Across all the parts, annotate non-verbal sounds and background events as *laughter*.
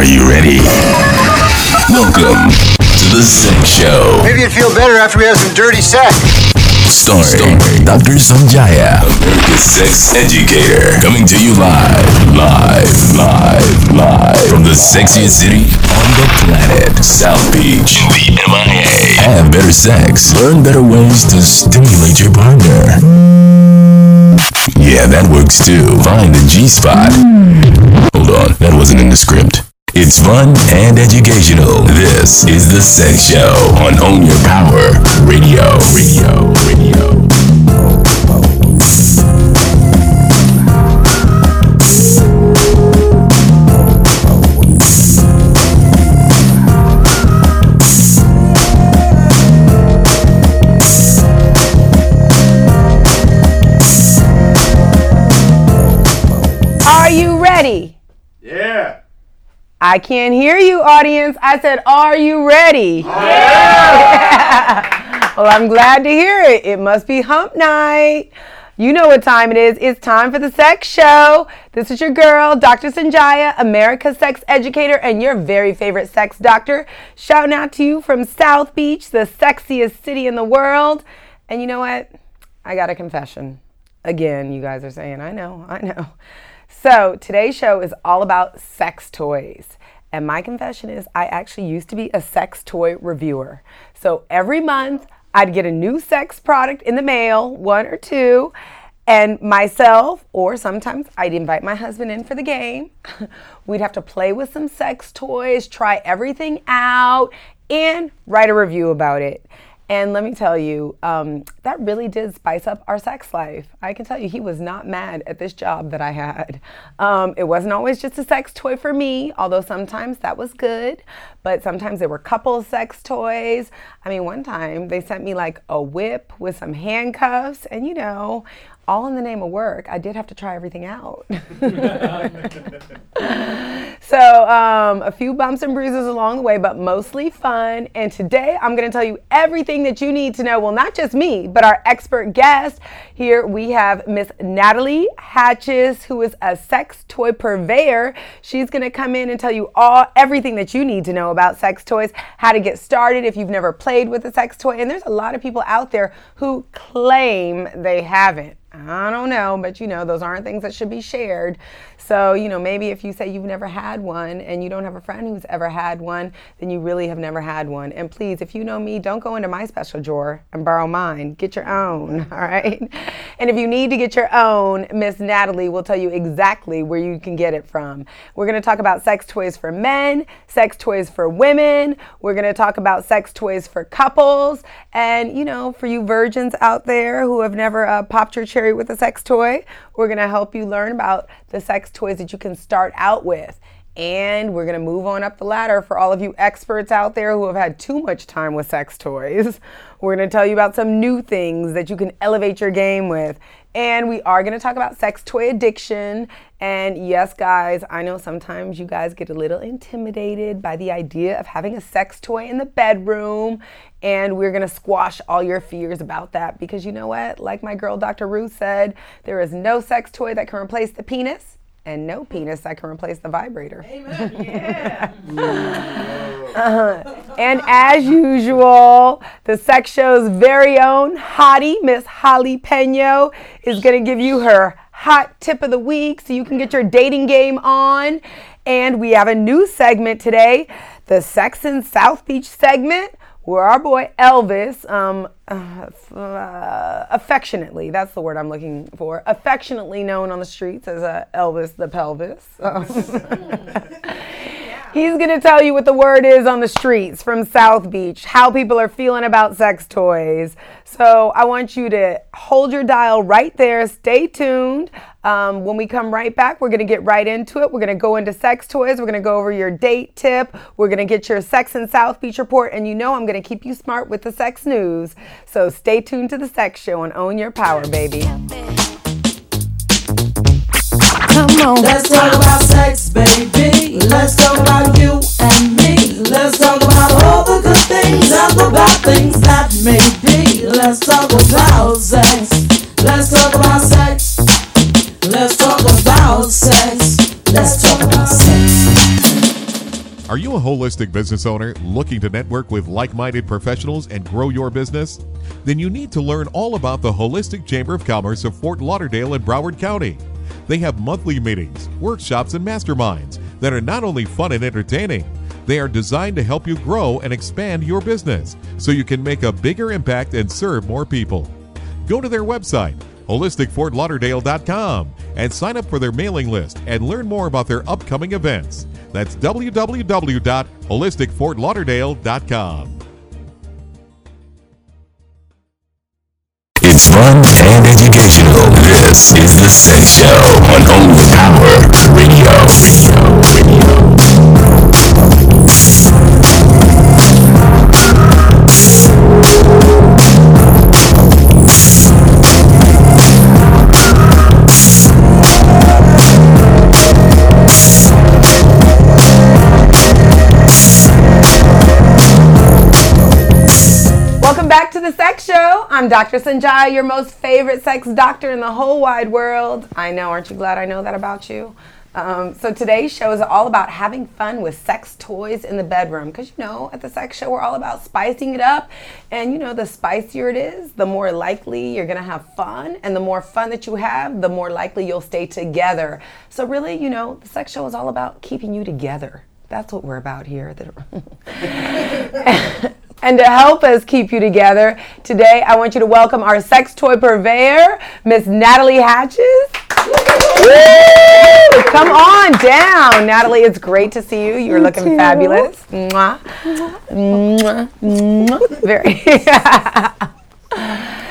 Are you ready? Welcome to the Sex Show. Maybe you'd feel better after we have some dirty sex. Starring Dr. Sonjia, America's sex educator. Coming to you live, live, live, live from the sexiest city on the planet, South Beach, the MIA. Have better sex. Learn better ways to stimulate your partner. Yeah, that works too. Find the G spot. Hold on, that wasn't in the script. It's fun and educational. This is the Sex Show on Own Your Power Radio. Radio. Radio. I can't hear you, audience. I said, Are you ready? Yeah. *laughs* well, I'm glad to hear it. It must be hump night. You know what time it is. It's time for the sex show. This is your girl, Dr. Sonjia, America's sex educator, and your very favorite sex doctor. Shouting out to you from South Beach, the sexiest city in the world. And you know what? I got a confession. Again, you guys are saying, I know, I know. So today's show is all about sex toys. And my confession is, I actually used to be a sex toy reviewer. So every month, I'd get a new sex product in the mail, one or two, and myself, or sometimes I'd invite my husband in for the game. *laughs* We'd have to play with some sex toys, try everything out, and write a review about it. And let me tell you, um, that really did spice up our sex life. I can tell you, he was not mad at this job that I had. Um, it wasn't always just a sex toy for me, although sometimes that was good. But sometimes there were couple sex toys. I mean, one time they sent me like a whip with some handcuffs, and you know, all in the name of work, I did have to try everything out. *laughs* so, um, a few bumps and bruises along the way, but mostly fun. And today I'm going to tell you everything that you need to know. Well, not just me, but our expert guest. Here we have Miss Natalie Hatches, who is a sex toy purveyor. She's going to come in and tell you all everything that you need to know about sex toys, how to get started if you've never played with a sex toy. And there's a lot of people out there who claim they haven't. I don't know, but you know, those aren't things that should be shared. So, you know, maybe if you say you've never had one and you don't have a friend who's ever had one, then you really have never had one. And please, if you know me, don't go into my special drawer and borrow mine. Get your own, *laughs* all right? And if you need to get your own, Miss Natalie will tell you exactly where you can get it from. We're to talk about sex toys for men, sex toys for women. We're to talk about sex toys for couples. And, you know, for you virgins out there who have never uh, popped your cherry with a sex toy, we're going to help you learn about the sex toys that you can start out with. And we're to move on up the ladder for all of you experts out there who have had too much time with sex toys. *laughs* We're to tell you about some new things that you can elevate your game with. And we are to talk about sex toy addiction. And yes, guys, I know sometimes you guys get a little intimidated by the idea of having a sex toy in the bedroom. And we're to squash all your fears about that because you know what? Like my girl Dr. Ruth said, there is no sex toy that can replace the penis and no penis that can replace the vibrator. Amen. *laughs* Yeah. uh, and as usual, the sex show's very own hottie, Miss Holly Peno, is going to give you her hot tip of the week so you can get your dating game on. And we have a new segment today, the Sex in South Beach segment where our boy Elvis, um, uh, affectionately, that's the word I'm looking for, affectionately known on the streets as uh, Elvis the Pelvis. Um, *laughs* *laughs* He's going to tell you what the word is on the streets from South Beach, how people are feeling about sex toys. So I want you to hold your dial right there. Stay tuned. Um, when we come right back, we're going to get right into it. We're going to go into sex toys. We're going to go over your date tip. We're going to get your Sex in South Beach report. And you know I'm going to keep you smart with the sex news. So stay tuned to the sex show and own your power, baby. Come on. Let's talk about sex, baby. Let's talk about you and me. Let's talk about all the good things and the bad things that may be. Let's talk about sex. Let's talk about sex. Let's talk about sex. Let's talk about sex. Are you a holistic business owner looking to network with like minded professionals and grow your business? Then you need to learn all about the Holistic Chamber of Commerce of Fort Lauderdale and Broward County. They have monthly meetings, workshops, and masterminds that are not only fun and entertaining, they are designed to help you grow and expand your business so you can make a bigger impact and serve more people. Go to their website, holisticfortlauderdale.com, and sign up for their mailing list and learn more about their upcoming events. That's www.holisticfortlauderdale.com. It's fun and educational. This is the Sex Show on Own Your Power Radio. Radio. Back to the Sex Show. I'm Dr. Sonjia, your most favorite sex doctor in the whole wide world. I know, aren't you glad I know that about you? Um, so today's show is all about having fun with sex toys in the bedroom. Because you know, at the Sex Show, we're all about spicing it up. And you know, the spicier it is, the more likely you're going to have fun. And the more fun that you have, the more likely you'll stay together. So, really, you know, the Sex Show is all about keeping you together. That's what we're about here. *laughs* *laughs* And to help us keep you together, today I want you to welcome our sex toy purveyor, Miss Natalie Hatches. Woo! Come on down, Natalie. It's great to see you. You're looking too. fabulous. Mwah. Mwah. Mwah. Very.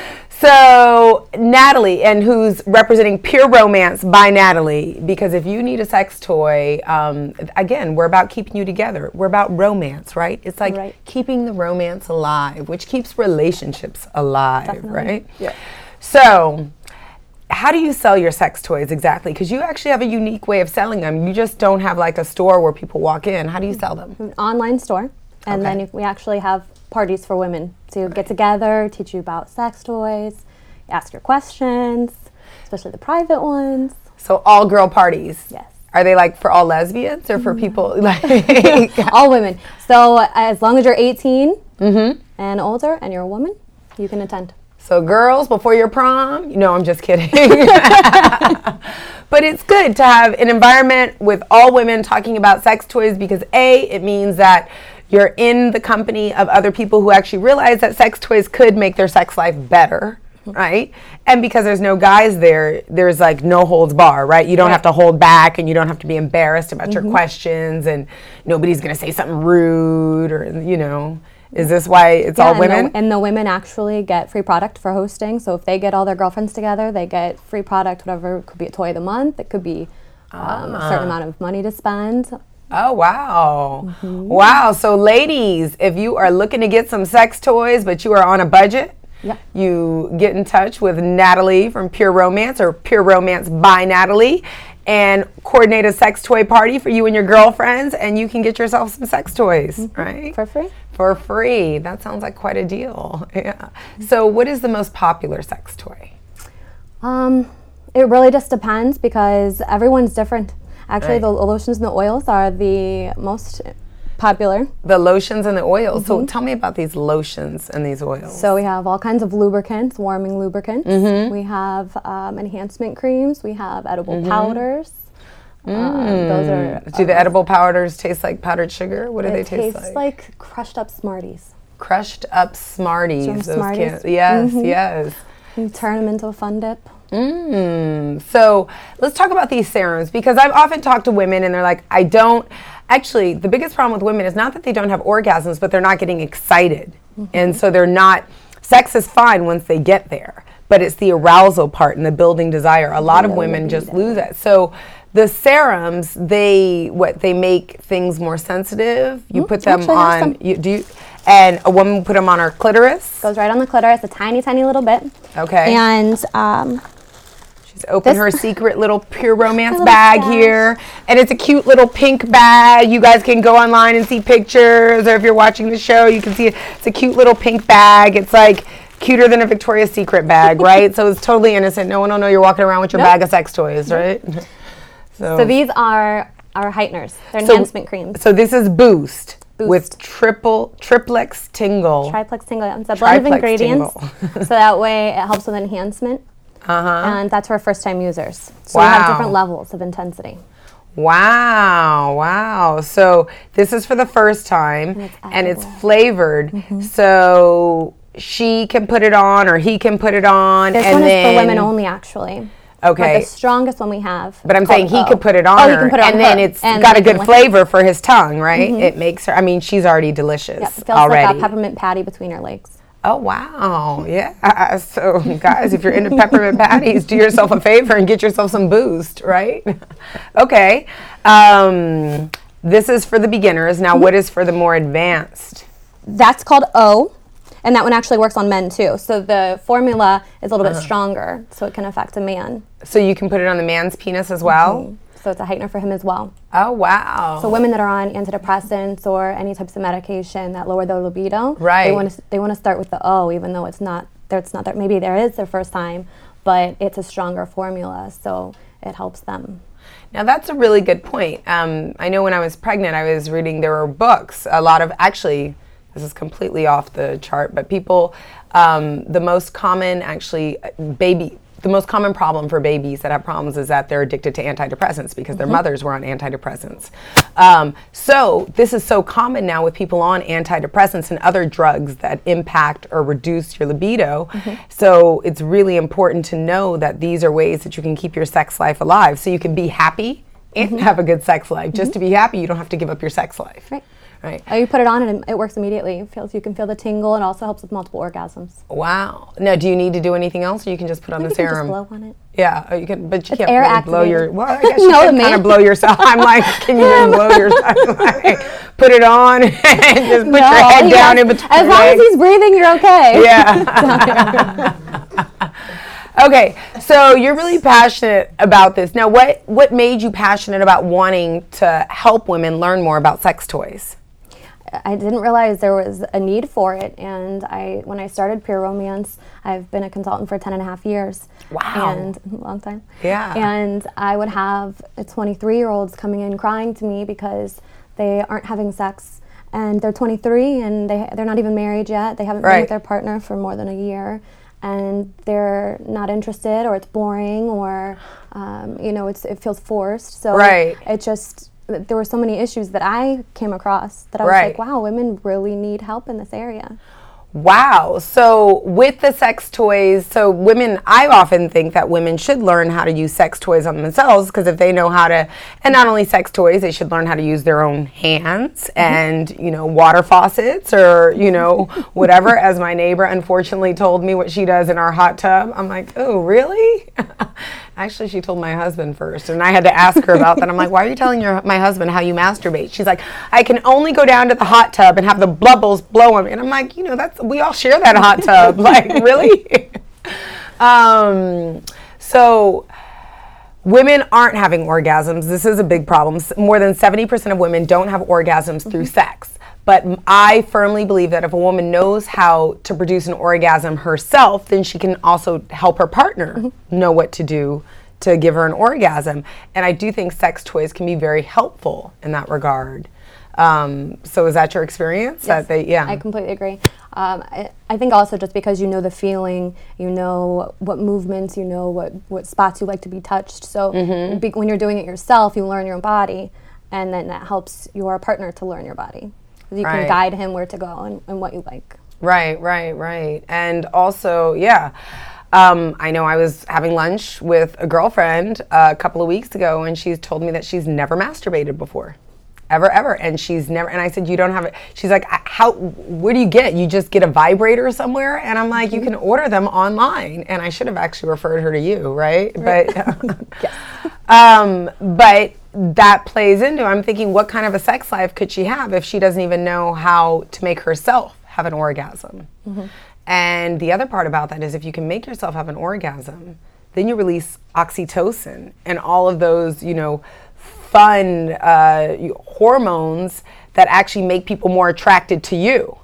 *laughs* *laughs* So, Natalie, and who's representing Pure Romance by Natalie, because if you need a sex toy, um, again, we're about keeping you together. We're about romance, right? It's like Right. keeping the romance alive, which keeps relationships alive, Definitely. right? Yeah. So, how do you sell your sex toys exactly? Because you actually have a unique way of selling them. You just don't have like a store where people walk in. How do you sell them? an online store, and then Okay. you- we actually have parties for women to get together, teach you about sex toys, ask your questions, especially the private ones. So, all girl parties. Yes. Are they like for all lesbians or for people *laughs* like? *laughs* All women. So uh, as long as you're 18 mm-hmm. and older and you're a woman, you can attend. So, girls, before your prom, no, I'm just kidding. *laughs* but it's good to have an environment with all women talking about sex toys because A, it means that you're in the company of other people who actually realize that sex toys could make their sex life better. Right? And because there's no guys there, there's like no holds bar, right? You don't have to hold back and you don't have to be embarrassed about your questions and nobody's gonna say something rude or, you know. Is this why it's all and women? The, and the women actually get free product for hosting. So if they get all their girlfriends together, they get free product, whatever. It could be a toy of the month. It could be um, a certain amount of money to spend. Oh, wow. Wow. So, ladies, if you are looking to get some sex toys, but you are on a budget, Yeah. you get in touch with Natalie from Pure Romance or Pure Romance by Natalie and coordinate a sex toy party for you and your girlfriends, and you can get yourself some sex toys, right? For free? For free. That sounds like quite a deal. *laughs* Yeah. So, what is the most popular sex toy? Um, it really just depends because everyone's different. Actually, Right. the lotions and the oils are the most popular. The lotions and the oils. So, mm-hmm. tell me about these lotions and these oils. So we have all kinds of lubricants, warming lubricants. Mm-hmm. We have um, enhancement creams. We have edible mm-hmm. powders. Um, those mm. are. Do the um, edible powders taste like powdered sugar? What do they taste like? it taste tastes like? crushed up Smarties. Crushed up Smarties. Those Smarties. can't- yes, yes. You turn them into a fun dip. Mm. So let's talk about these serums because I've often talked to women and they're like, I don't. Actually, the biggest problem with women is not that they don't have orgasms, but they're not getting excited. And so they're not. Sex is fine once they get there, but it's the arousal part and the building desire. A lot of women just lose that. So the serums, they what they make things more sensitive. You put them on. some. You do. You, and a woman put them on her clitoris. Goes right on the clitoris, a tiny, tiny little bit. Okay. And um, She's opened her *laughs* secret little pure romance little bag stash. here. And it's a cute little pink bag. You guys can go online and see pictures, or if you're watching the show, you can see it. It's a cute little pink bag. It's like cuter than a Victoria's Secret bag, *laughs* right? so it's totally innocent. No one will know you're walking around with your Nope. bag of sex toys, right? *laughs* so these are our heighteners. They're So- enhancement creams. So this is Boost, with triple triplex tingle. Triplex tingle. It's a blend of ingredients. *laughs* so that way it helps with enhancement. uh-huh. And that's for first time users. So we have different levels of intensity. Wow, wow. So this is for the first time it's and it's flavored. So she can put it on or he can put it on This and one is then for women only, actually. Okay. The strongest one we have. But I'm saying he O. could put it on Oh, her, he can put it on and then her, it's and got a good flavor for his tongue, right? It makes her. I mean, she's already delicious Yep, feels already. like a peppermint patty between her legs. Oh wow, yeah. So guys, if you're into peppermint patties, do yourself a favor and get yourself some boost, right? okay. Um, this is for the beginners. Now, what is for the more advanced? That's called O. And that one actually works on men too. So the formula is a little Uh-huh. bit stronger, so it can affect a man. So you can put it on the man's penis as well. So it's a heightener for him as well. Oh wow. So women that are on antidepressants or any types of medication that lower their libido, Right. They want to they want to start with the O, even though it's not. It's not that maybe there is their first time, but it's a stronger formula, so it helps them. Now that's a really good point. Um, I know when I was pregnant, I was reading there were books. A lot of actually, this is completely off the chart, but people, um, the most common actually baby. The most common problem for babies that have problems is that they're addicted to antidepressants because their mothers were on antidepressants. Um, so this is so common now with people on antidepressants and other drugs that impact or reduce your libido. So it's really important to know that these are ways that you can keep your sex life alive. So you can be happy and have a good sex life. Just to be happy, you don't have to give up your sex life. Right. Right. Oh, you put it on and it works immediately. It feels you can feel the tingle and also helps with multiple orgasms. Wow. Now, do you need to do anything else, or you can just put on the You can just serum? blow on it. Yeah, oh, you can, but you can't air really blow your. Well, I *laughs* guess you No, can kind of blow yourself. I'm like, can you even *laughs* blow yourself? *laughs* Like, put it on and just put your head he down has- in between. As long as he's breathing, you're okay. Yeah. okay, so you're really passionate about this. Now, what what made you passionate about wanting to help women learn more about sex toys? I didn't realize there was a need for it. And I, when I started Pure Romance, I've been a consultant for 10 and a half years. Wow. And a *laughs* long time. Yeah. And I would have 23 year olds coming in crying to me because they aren't having sex. And they're 23 and they, they're not even married yet. They haven't been with their partner for more than a year. And they're not interested, or it's boring, or um, you know, it's, it feels forced. So Right. it just there were so many issues that I came across that I was Right. like, wow, women really need help in this area. Wow. So with the sex toys, so women, I often think that women should learn how to use sex toys on themselves because if they know how to, and not only sex toys, they should learn how to use their own hands mm-hmm. and, you know, water faucets or, you know, *laughs* whatever. As my neighbor unfortunately told me what she does in our hot tub. I'm like, oh, really? *laughs* Actually, she told my husband first, and I had to ask her about that. I'm like, why are you telling your my husband how you masturbate? She's like, I can only go down to the hot tub and have the bubbles blow on me. And I'm like, you know, that's we all share that hot tub. *laughs* like, really? *laughs* um, so women aren't having orgasms. This is a big problem. More than 70% of women don't have orgasms through sex. But I firmly believe that if a woman knows how to produce an orgasm herself, then she can also help her partner know what to do to give her an orgasm. And I do think sex toys can be very helpful in that regard. Um, so is that your experience? That they, yeah. I completely agree. Um, I, I think also just because you know the feeling, you know what movements, you know what, what spots you like to be touched. So Mm-hmm. be, when you're doing it yourself, you learn your own body, and then that helps your partner to learn your body. You Right. can guide him where to go and, and what you like. Right, right, right. And also, yeah, um, I know I was having lunch with a girlfriend a couple of weeks ago, and she's told me that she's never masturbated before. Ever, ever, and she's never. And I said, "You don't have it." She's like, "How? Where do you get? You just get a vibrator somewhere?" And I'm like, "You mm-hmm. can order them online." And I should have actually referred her to you, right? But, *laughs* um, um, but that plays into. I'm thinking, what kind of a sex life could she have if she doesn't even know how to make herself have an orgasm? Mm-hmm. And the other part about that is, if you can make yourself have an orgasm, then you release oxytocin and all of those, you know, fun uh, hormones that actually make people more attracted to you.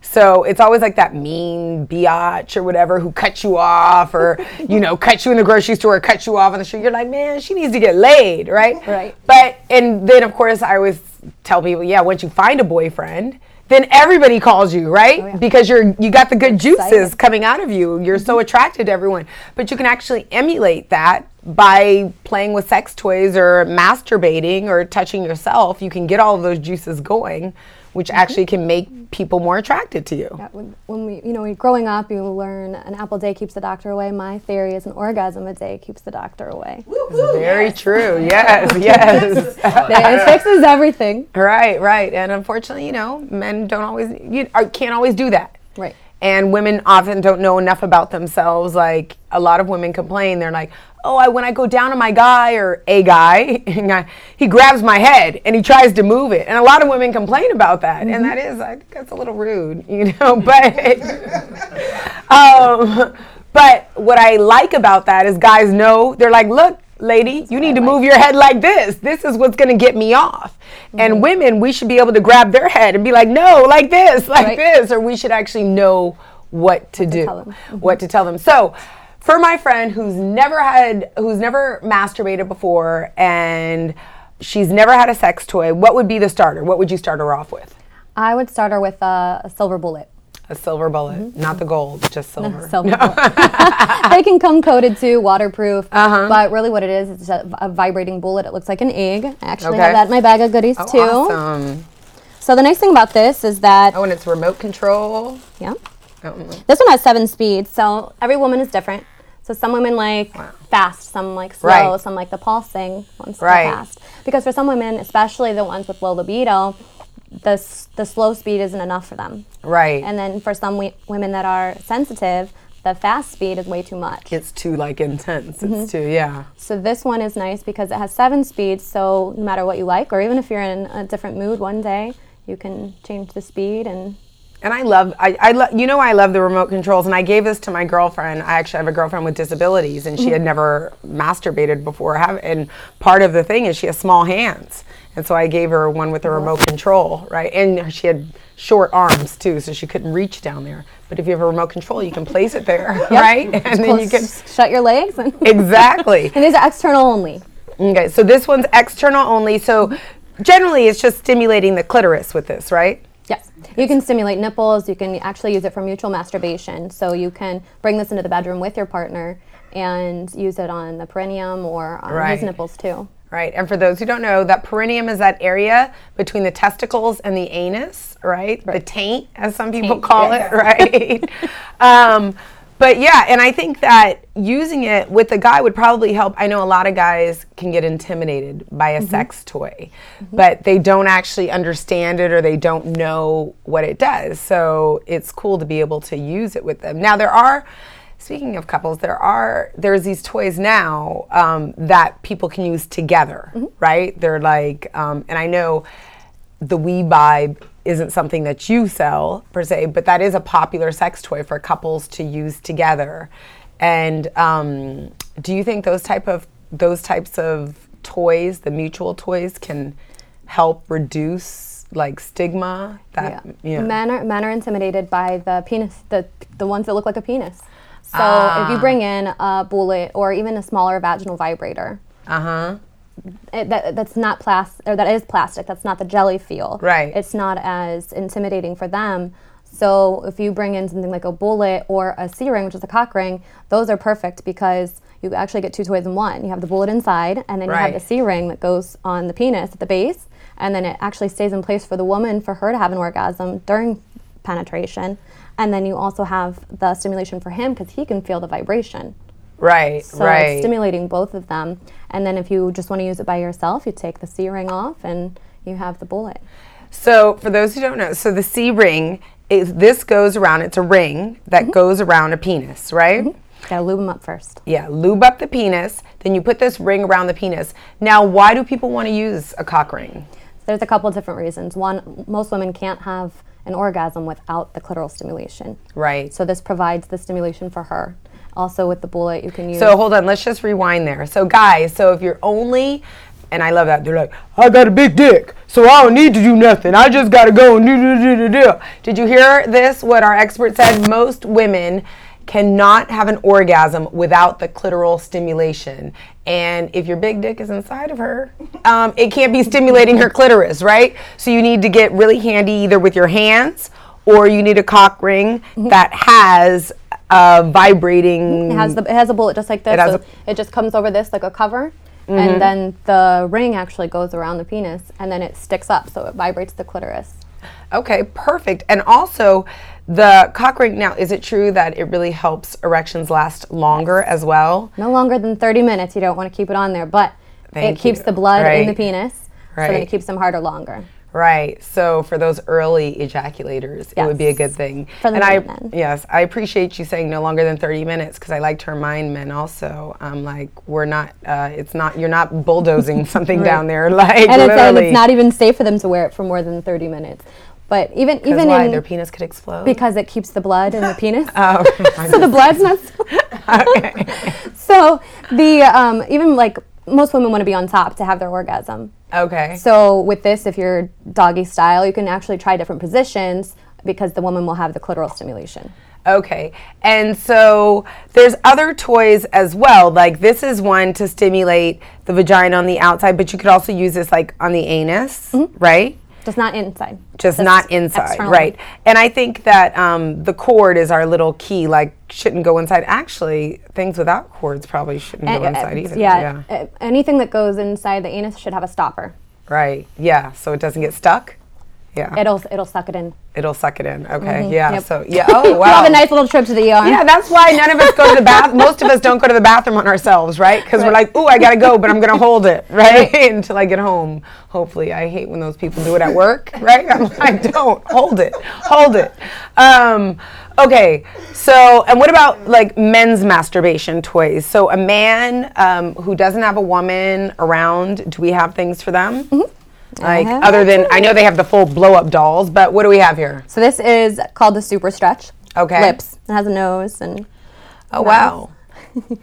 So it's always like that mean biatch or whatever who cuts you off or, *laughs* you know, cuts you in the grocery store or cuts you off on the street. You're like, man, she needs to get laid, right? Right. But, and then of course I always tell people, yeah, once you find a boyfriend, then everybody calls you, right? Because you're you got the good juices coming out of you. You're so attracted to everyone. But you can actually emulate that by playing with sex toys or masturbating or touching yourself. You can get all of those juices going, which mm-hmm. actually can make people more attracted to you. Yeah, when, when we, you know, when growing up, you learn an apple a day keeps the doctor away. My theory is an orgasm a day keeps the doctor away. Very true. *laughs* Yes, yes. *laughs* it fixes everything. right, right. And unfortunately, you know, men don't always you or can't always do that. Right. And women often don't know enough about themselves. Like a lot of women complain, they're like, "Oh, I when I go down on my guy or a guy, *laughs* he grabs my head and he tries to move it." And a lot of women complain about that, and that is, I think that's a little rude, *laughs* you know. *laughs* But, um, but what I like about that is guys know they're like, "Look, lady, you need to move your head like this. This is what's going to get me off." And mm-hmm. women, we should be able to grab their head and be like, "No, like this, like Right. this," or we should actually know what to do, them. Mm-hmm. what to tell them. So, for my friend who's never had, who's never masturbated before, and she's never had a sex toy, what would be the starter? What would you start her off with? I would start her with a, a silver bullet. A silver bullet, not the gold, just silver. Silver *laughs* bullet. *laughs* they can come coated too, waterproof. Uh-huh. But really, what it is, it's a, a vibrating bullet. It looks like an egg. I actually Okay. have that in my bag of goodies Oh, too. awesome. So the nice thing about this is that, Oh, and it's remote control. yeah, Oh, mm. this one has seven speeds. So every woman is different. So some women like fast, some like slow, Right. some like the pulsing, ones Right. fast. Because for some women, especially the ones with low libido, the the slow speed isn't enough for them. Right. And then for some we- women that are sensitive, the fast speed is way too much. it's too like intense. Mm-hmm. It's too yeah. So this one is nice because it has seven speeds. So no matter what you like, or even if you're in a different mood one day, you can change the speed and And I love, I, I love, you know, I love the remote controls. And I gave this to my girlfriend. I actually have a girlfriend with disabilities, and she had never masturbated before. Have, and part of the thing is she has small hands, and so I gave her one with a remote control, right? And she had short arms too, so she couldn't reach down there. But if you have a remote control, you can place it there, *laughs* right? And then you can shut your legs. And, *laughs* exactly. and these are external only. Okay, so this one's external only. So generally, it's just stimulating the clitoris with this, right? Yes. You can stimulate nipples. You can actually use it for mutual masturbation. So you can bring this into the bedroom with your partner and use it on the perineum or on Right. his nipples too. Right. And for those who don't know, that perineum is that area between the testicles and the anus, right? The taint, as some people Taint, call yes. it, *laughs* right? um, but yeah, and I think that using it with a guy would probably help. I know a lot of guys can get intimidated by a sex toy, but they don't actually understand it or they don't know what it does. So it's cool to be able to use it with them. Now, there are Speaking of couples, there are there's these toys now um, that people can use together, right? They're like, um, and I know the We Vibe isn't something that you sell per se, but that is a popular sex toy for couples to use together. And um, do you think those type of those types of toys, the mutual toys, can help reduce like stigma? That yeah. Men are men are intimidated by the penis, the the ones that look like a penis. So if Ah. you bring in a bullet or even a smaller vaginal vibrator, Uh huh. that, that's not plastic, or that is plastic. That's not the jelly feel. Right. It's not as intimidating for them. So if you bring in something like a bullet or a C ring, which is a cock ring, those are perfect because you actually get two toys in one. You have the bullet inside, and then you have the C ring that goes on the penis at the base, and then it actually stays in place for the woman for her to have an orgasm during penetration. And then you also have the stimulation for him because he can feel the vibration. Right. So right. it's stimulating both of them. And then if you just want to use it by yourself, you take the C ring off and you have the bullet. So, for those who don't know, so the C ring is this goes around. It's a ring that Mm-hmm. goes around a penis, right? Gotta lube them up first. Yeah, lube up the penis. Then you put this ring around the penis. Now, why do people want to use a cock ring? There's a couple different reasons. One, most women can't have an orgasm without the clitoral stimulation. Right. So this provides the stimulation for her. Also with the bullet, you can use. So hold on, let's just rewind there. So guys, so if you're only and I love that. They're like, I got a big dick, so I don't need to do nothing. I just gotta go and do do do do do. Did you hear this? What our expert said? Most women cannot have an orgasm without the clitoral stimulation. And if your big dick is inside of her, um, it can't be stimulating her clitoris, right? So you need to get really handy either with your hands or you need a cock ring that has a vibrating. It has the it has a bullet just like this. It has so a- it just comes over this like a cover, Mhm. and then the ring actually goes around the penis, and then it sticks up, so it vibrates the clitoris. Okay, perfect. And also, the cock ring. Now, is it true that it really helps erections last longer as well? No longer than 30 minutes. You don't want to keep it on there, but Thank it keeps you. the blood in the Right. penis, so then it keeps them harder longer. Right. So for those early ejaculators, it would be a good thing. For the and I, men. yes, I appreciate you saying no longer than 30 minutes because I like to remind men also, um, like we're not, uh, it's not, you're not bulldozing *laughs* something down there, like and, it's, and it's not even safe for them to wear it for more than 30 minutes. But even even why? in their penis could explode. because it keeps the blood in the *laughs* penis. Oh, *laughs* so the blood's *laughs* not. Okay. So the um, even like most women want to be on top to have their orgasm. Okay. So with this, if you're doggy style, you can actually try different positions because the woman will have the clitoral stimulation. Okay. And so there's other toys as well. Like this is one to stimulate the vagina on the outside, but you could also use this like on the anus, right? Just not inside. Just Just not inside, externally. right? And I think that um, the cord is our little key. Like, shouldn't go inside. Actually, things without cords probably shouldn't go Uh, uh, inside either. yeah, uh, anything that goes inside the anus should have a stopper. Right. Yeah. So it doesn't get stuck. Yeah. It'll it'll suck it in. It'll suck it in. Okay. Mhm, Yeah. yep. So yeah. Oh wow. *laughs* We'll have a nice little trip to the ER. Yeah, that's why none of us go to the bath. Most of us don't go to the bathroom on ourselves, right? Because we're like, "Ooh, I gotta go, but I'm gonna hold it, *laughs* right, *laughs* until I get home." Hopefully, I hate when those people do it at work, right? I'm like, "Don't hold it, hold it." Um, okay, so and what about like men's masturbation toys? So a man um, who doesn't have a woman around, do we have things for them? Like have other than I know they have the full blow up dolls, but what do we have here? So this is called the super stretch. Okay. Lips. It has a nose and. Oh wow. *laughs*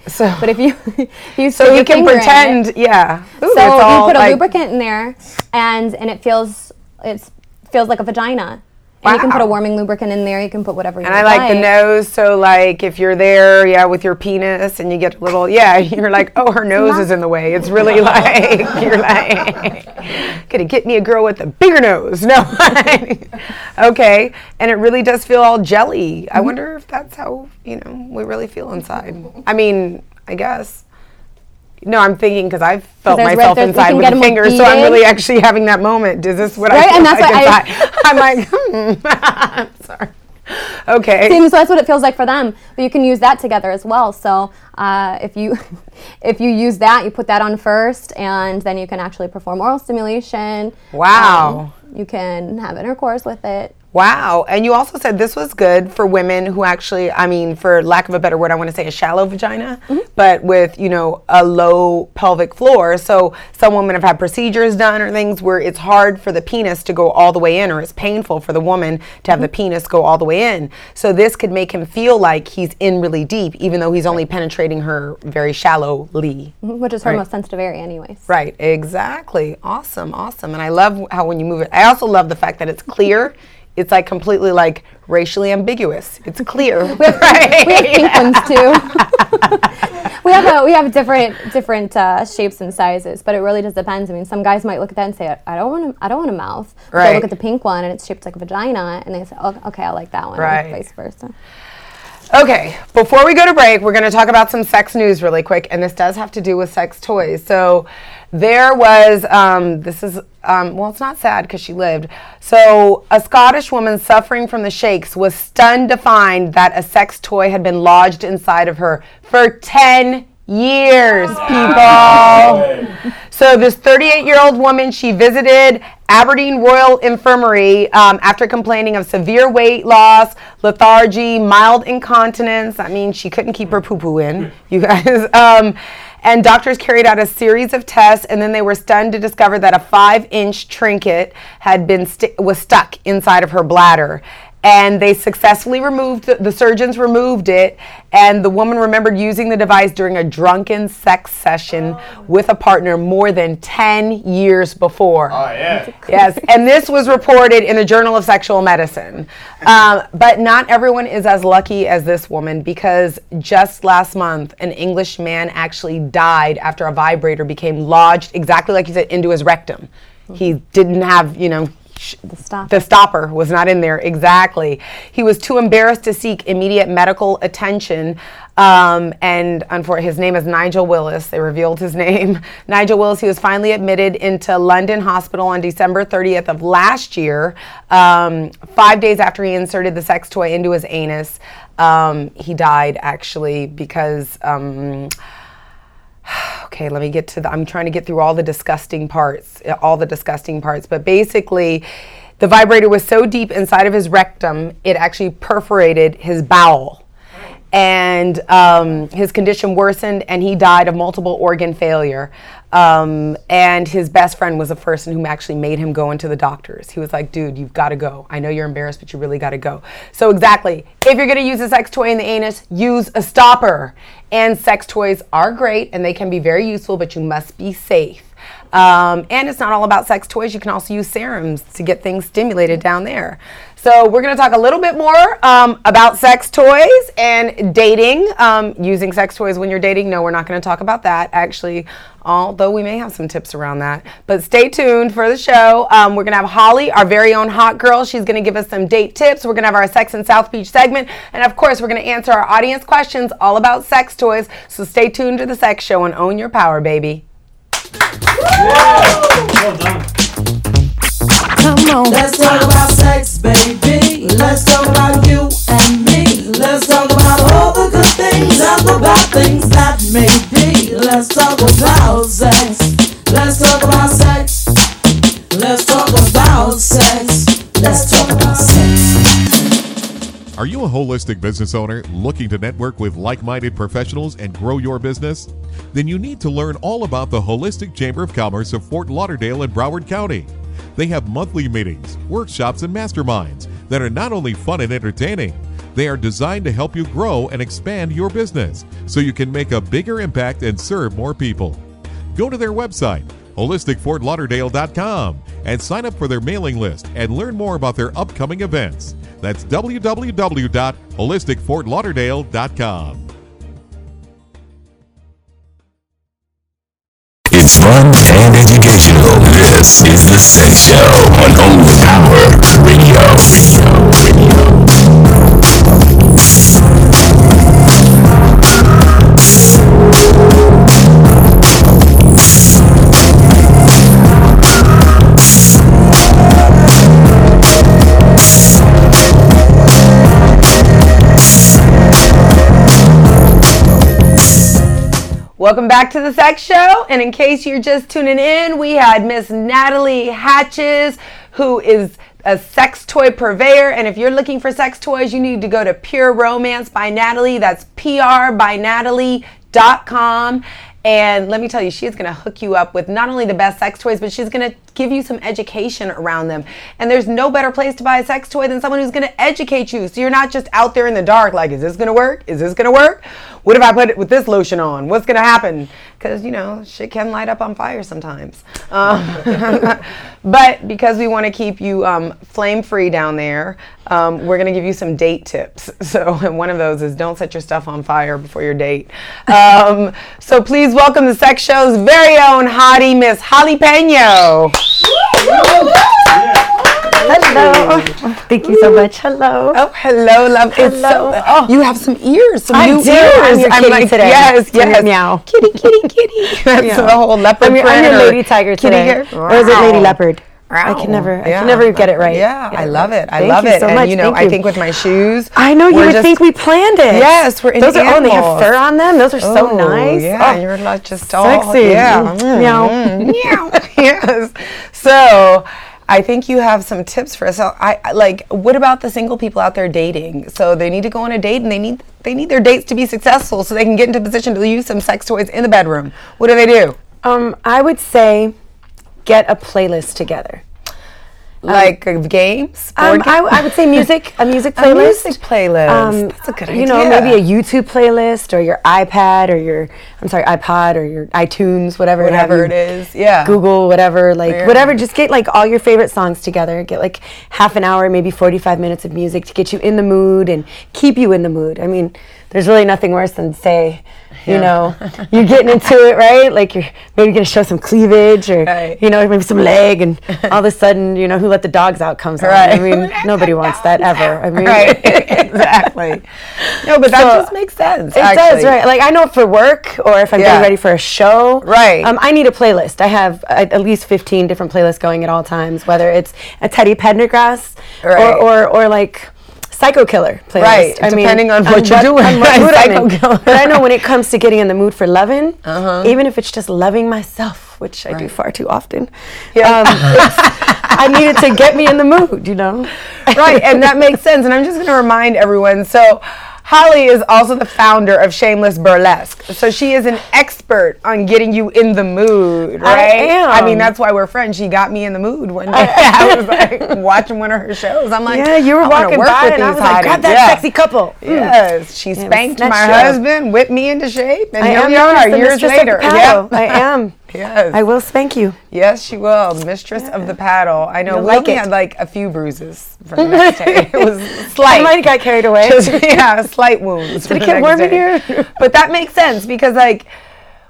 So But if you, if you *laughs* So your can pretend, it- yeah. Ooh, so you put a like- lubricant in there, and and it feels it feels like a vagina. And you can put a warming lubricant in there. You can put whatever you want. And I like the nose, so like if you're there, yeah, with your penis, and you get a little, yeah, *laughs* you're like, oh, her nose is in the way. It's really *laughs* like *laughs* you're like, gonna get me a girl with a bigger nose. No, okay, and it really does feel all jelly. Mm-hmm. I wonder if that's how you know we really feel inside. I mean, I guess. No, I'm thinking because I've felt myself you inside with the fingers, so I'm really actually having that moment. Is this what I Right, feel and that's like I- inside? *laughs* I'm like, hmm. *laughs* sorry. Okay. See, so that's what it feels like for them. But you can use that together as well. So uh, if you *laughs* if you use that, you put that on first, and then you can actually perform oral stimulation. Wow. Um, you can have intercourse with it. Wow. And you also said this was good for women who actually, I mean, for lack of a better word, I want to say a shallow vagina, but with, you know, a low pelvic floor. So some women have had procedures done or things where it's hard for the penis to go all the way in, or it's painful for the woman to have the penis go all the way in. So this could make him feel like he's in really deep, even though he's only penetrating her very shallowly. Mhm, Which is her Right. most sensitive area, anyways. Right, exactly. Awesome, awesome. And I love how when you move it, I also love the fact that it's clear. It's like completely like racially ambiguous. It's clear. *laughs* We have, we have *laughs* pink ones too. *laughs* we have a, we have different different uh, shapes and sizes, but it really just depends. I mean, some guys might look at that and say, "I don't want to, I don't want a mouth." But They look at the pink one and it's shaped like a vagina, and they say, oh, "Okay, I like that one," Right. and vice versa. Okay, before we go to break, we're going to talk about some sex news really quick, and this does have to do with sex toys. So, there was um, this is um, well, it's not sad because she lived. So, a Scottish woman suffering from the shakes was stunned to find that a sex toy had been lodged inside of her for ten years, people. So this 38-year-old woman, she visited Aberdeen Royal Infirmary um, after complaining of severe weight loss, lethargy, mild incontinence. I mean, she couldn't keep her poo-poo in, you guys. *laughs* Um, and doctors carried out a series of tests, and then they were stunned to discover that a five-inch trinket had been sti- was stuck inside of her bladder. And they successfully removed the, the surgeons removed it and the woman remembered using the device during a drunken sex session with a partner more than 10 years before Oh yeah. yes, and this was reported in the Journal of Sexual Medicine. Um, but not everyone is as lucky as this woman because just last month, an English man actually died after a vibrator became lodged, exactly like you said, into his rectum. He didn't have, you know, sh- The stopper. the stopper was not in there exactly. He was too embarrassed to seek immediate medical attention. Um, and his name is Nigel Willis. They revealed his *laughs* name. Nigel Willis. He was finally admitted into London Hospital on December 30th of last year, um, five days after he inserted the sex toy into his anus. Um, he died actually because. *sighs* Okay, let me get to the. I'm trying to get through all the disgusting parts, uh, all the disgusting parts. But basically, the vibrator was so deep inside of his rectum, it actually perforated his bowel. And um, his condition worsened, and he died of multiple organ failure. Um, and his best friend was the person who actually made him go into the doctors. He was like, dude, you've got to go. I know you're embarrassed, but you really got to go. So, exactly, if you're going to use a sex toy in the anus, use a stopper. And sex toys are great and they can be very useful, but you must be safe. Um, and it's not all about sex toys. You can also use serums to get things stimulated down there. So, we're going to talk a little bit more um, about sex toys and dating, um, using sex toys when you're dating. No, we're not going to talk about that, actually, although we may have some tips around that. But stay tuned for the show. Um, we're going to have Holly, our very own hot girl. She's going to give us some date tips. We're going to have our Sex in South Beach segment. And of course, we're going to answer our audience questions all about sex toys. So, stay tuned to the sex show and own your power, baby. Well done. Come on. Let's talk about sex, baby. Let's talk about you and me. Let's talk about all the good things and the bad things that may be. Let's talk about sex. Let's talk about sex. Let's talk about sex. Let's talk about sex. Are you a holistic business owner looking to network with like minded professionals and grow your business? Then you need to learn all about the Holistic Chamber of Commerce of Fort Lauderdale and Broward County. They have monthly meetings, workshops, and masterminds that are not only fun and entertaining, they are designed to help you grow and expand your business so you can make a bigger impact and serve more people. Go to their website, holisticfortlauderdale.com, and sign up for their mailing list and learn more about their upcoming events. That's www.holisticfortlauderdale.com. It's fun and educational. This is the Sex Show Welcome back to the Sex Show. And in case you're just tuning in, we had Miss Natalie Hatches, who is a sex toy purveyor. And if you're looking for sex toys, you need to go to Pure Romance by Natalie. That's PR by Natalie.com. And let me tell you, she's going to hook you up with not only the best sex toys, but she's going to give you some education around them. And there's no better place to buy a sex toy than someone who's going to educate you. So you're not just out there in the dark like, is this going to work? Is this going to work? What if I put it with this lotion on? What's going to happen? Because, you know, shit can light up on fire sometimes. Um, *laughs* but because we want to keep you um, flame free down there, um, we're going to give you some date tips. *laughs* So, and one of those is don't set your stuff on fire before your date. Um, so, please welcome the Sex Show's very own hottie, Miss Holly Peno. Hello. Thank you so much. Hello. Oh, hello, love. It's so, Hello. Oh. you have some ears, some I new do. ears. I'm your kitty like, today. yes, I'm yes. meow. Kitty, kitty, kitty. *laughs* That's Meow. the whole leopard I'm your, I'm your lady tiger today. hair. Or is it lady leopard? I can never, I Yeah. can never get it right. Yeah, Get I love it. I Thank love you it. so and much. you know, Thank I you. think with my shoes, I know you would just- think we planned it. Yes, we're into Those are oh, they have fur on them. Those are so Oh, nice. Yeah, Oh, you're like just all sexy. Yeah. Meow. Mm, meow. *laughs* yes. So. I think you have some tips for us. So I like. What about the single people out there dating? So they need to go on a date, and they need they need their dates to be successful, so they can get into a position to use some sex toys in the bedroom. What do they do? Um, I would say get a playlist together. Like uh, games? Um, I, I would say music, a *laughs* music A playlist. music playlist. That's a good idea. You know, maybe a YouTube playlist or your iPad or your, I'm sorry, iPod or your iTunes, whatever, whatever it is. Yeah. Google, whatever, like Yeah. whatever. Just get like all your favorite songs together. Get like half an hour, maybe 45 minutes of music to get you in the mood and keep you in the mood. I mean, there's really nothing worse than say, you know, you're getting into it, right? Like you're maybe gonna show some cleavage or, Right. you know, maybe some leg, and all of a sudden, you know, who let the dogs out comes on. Right. I mean, *laughs* nobody wants that ever. I mean, right. *laughs* exactly. No, but that So, just makes sense. It actually. does, right? Like I know for work or if I'm Yeah. getting ready for a show, Right. Um, I need a playlist. I have at at least 15 different playlists going at all times, whether it's a Teddy Pendergrass Right. or, or or like Psycho Killer playlist. Right, depending on what you're doing. on what *laughs* Right, mood I'm in. Killer. But I know when it comes to getting in the mood for loving, Uh-huh. even if it's just loving myself, which I do far too often, Yeah. um, *laughs* I need it to get me in the mood, you know. right, and that makes sense. And I'm just going to remind everyone. So, Holly is also the founder of Shameless Burlesque. So she is an expert on getting you in the mood, I right? am. I mean, that's why we're friends. She got me in the mood one day. *laughs* I was *laughs* like watching one of her shows. I'm like, Yeah, you were I walking work by with and I was like, grab that Yeah. sexy couple. Mm. Yes, she spanked my husband, whipped me into shape, and I here we are years later. Yeah. I am. *laughs* Yes. I will spank you. Yes, she will. Mistress of the paddle. I know. You'll we like only it. had like a few bruises from the next day. *laughs* It was slight. I might have got carried away. Just, yeah, slight wounds. Did it get warm in here? But that makes sense because like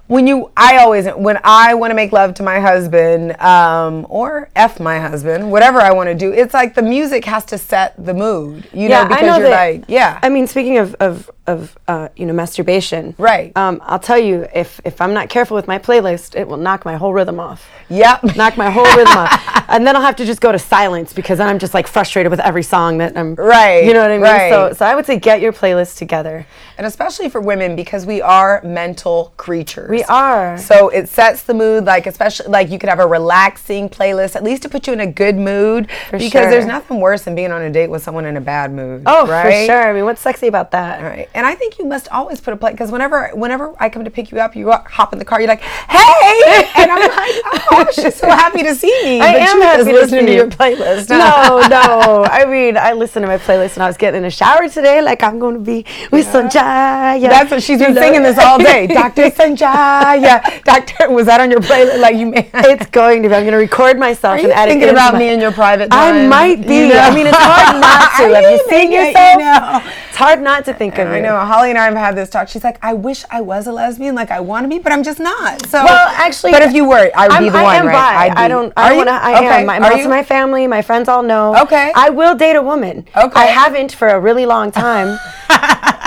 when you, I always when I want to make love to my husband um, or f my husband, whatever I want to do, it's like the music has to set the mood. You know, because you're that- like, yeah. I mean, speaking of of, of uh, you know masturbation, Right. Um, I'll tell you, if if I'm not careful with my playlist, it will knock my whole rhythm off. Yep. *laughs* Knock my whole rhythm off, *laughs* and then I'll have to just go to silence because then I'm just like frustrated with every song that I'm. Right, You know what I mean? So right. so I would say get your playlist together. And especially for women because we are mental creatures. We are. So it sets the mood, like especially like you could have a relaxing playlist, at least to put you in a good mood. For because there's nothing worse than being on a date with someone in a bad mood. Oh, right? for sure. I mean, what's sexy about that? Right. And I think you must always put a play because whenever whenever I come to pick you up, you hop in the car, you're like, "Hey!" *laughs* and I'm like, "Oh, she's so happy to see me." I but am happy to listening to you. your playlist. No, *laughs* no. I mean, I listened to my playlist when I was getting in the shower today. Like I'm going to be with Sonjia. That's what she's been You know? singing this all day. *laughs* Dr. Sonjia. Yeah. Doctor, was that on your playlist? Like you made It's going to be. I'm going to record myself Are and add it thinking about my- me in your private I might be. You know? I mean, it's hard *laughs* not to. Have you seen yourself? You know. It's hard not to think of I it. know. Holly and I have had this talk. She's like, I wish I was a lesbian, like I want to be, but I'm just not. So, Well, actually, but if you were, I would I'm, be the I one, am right? bi. I don't. Are I you? want to. I okay. am. My, most of my family, my friends all know. Okay. I will date a woman. Okay. I haven't for a really long time. *laughs*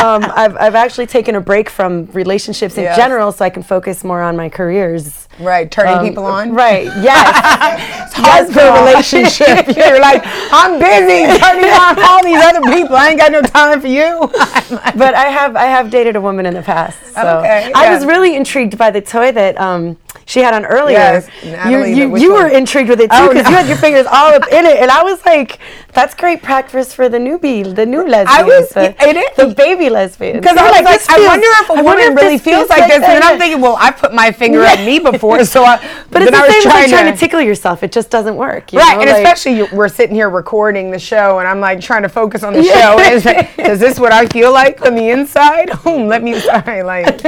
um, I've, I've actually taken a break from relationships in Yes. general so I can focus more on my careers. Right, turning Um, people on. Right. Yes. *laughs* It's hard for a relationship. *laughs* You're like, I'm busy *laughs* turning on all these other people. I ain't got no time for you. but I have I have dated a woman in the past. So Okay, I was really intrigued by the toy that um, she had on earlier. Yes, you Natalie, you, which you were intrigued with it too Oh, because no. you had your fingers all up in it, and I was like, "That's great practice for the newbie, the new lesbian, was- the, it is. the baby lesbian." Because I was like, "This I feels- wonder if a I woman if really this feels like this. And I'm thinking, well, I put my finger at me before, so I. *laughs* But it's the I same as like trying trying to tickle yourself. It just doesn't work. you Right, know, and like- especially you, we're sitting here recording the show, and I'm like trying to focus on the show. *laughs* And like, is this what I feel like on the inside? Hmm, *laughs* Let me sorry, like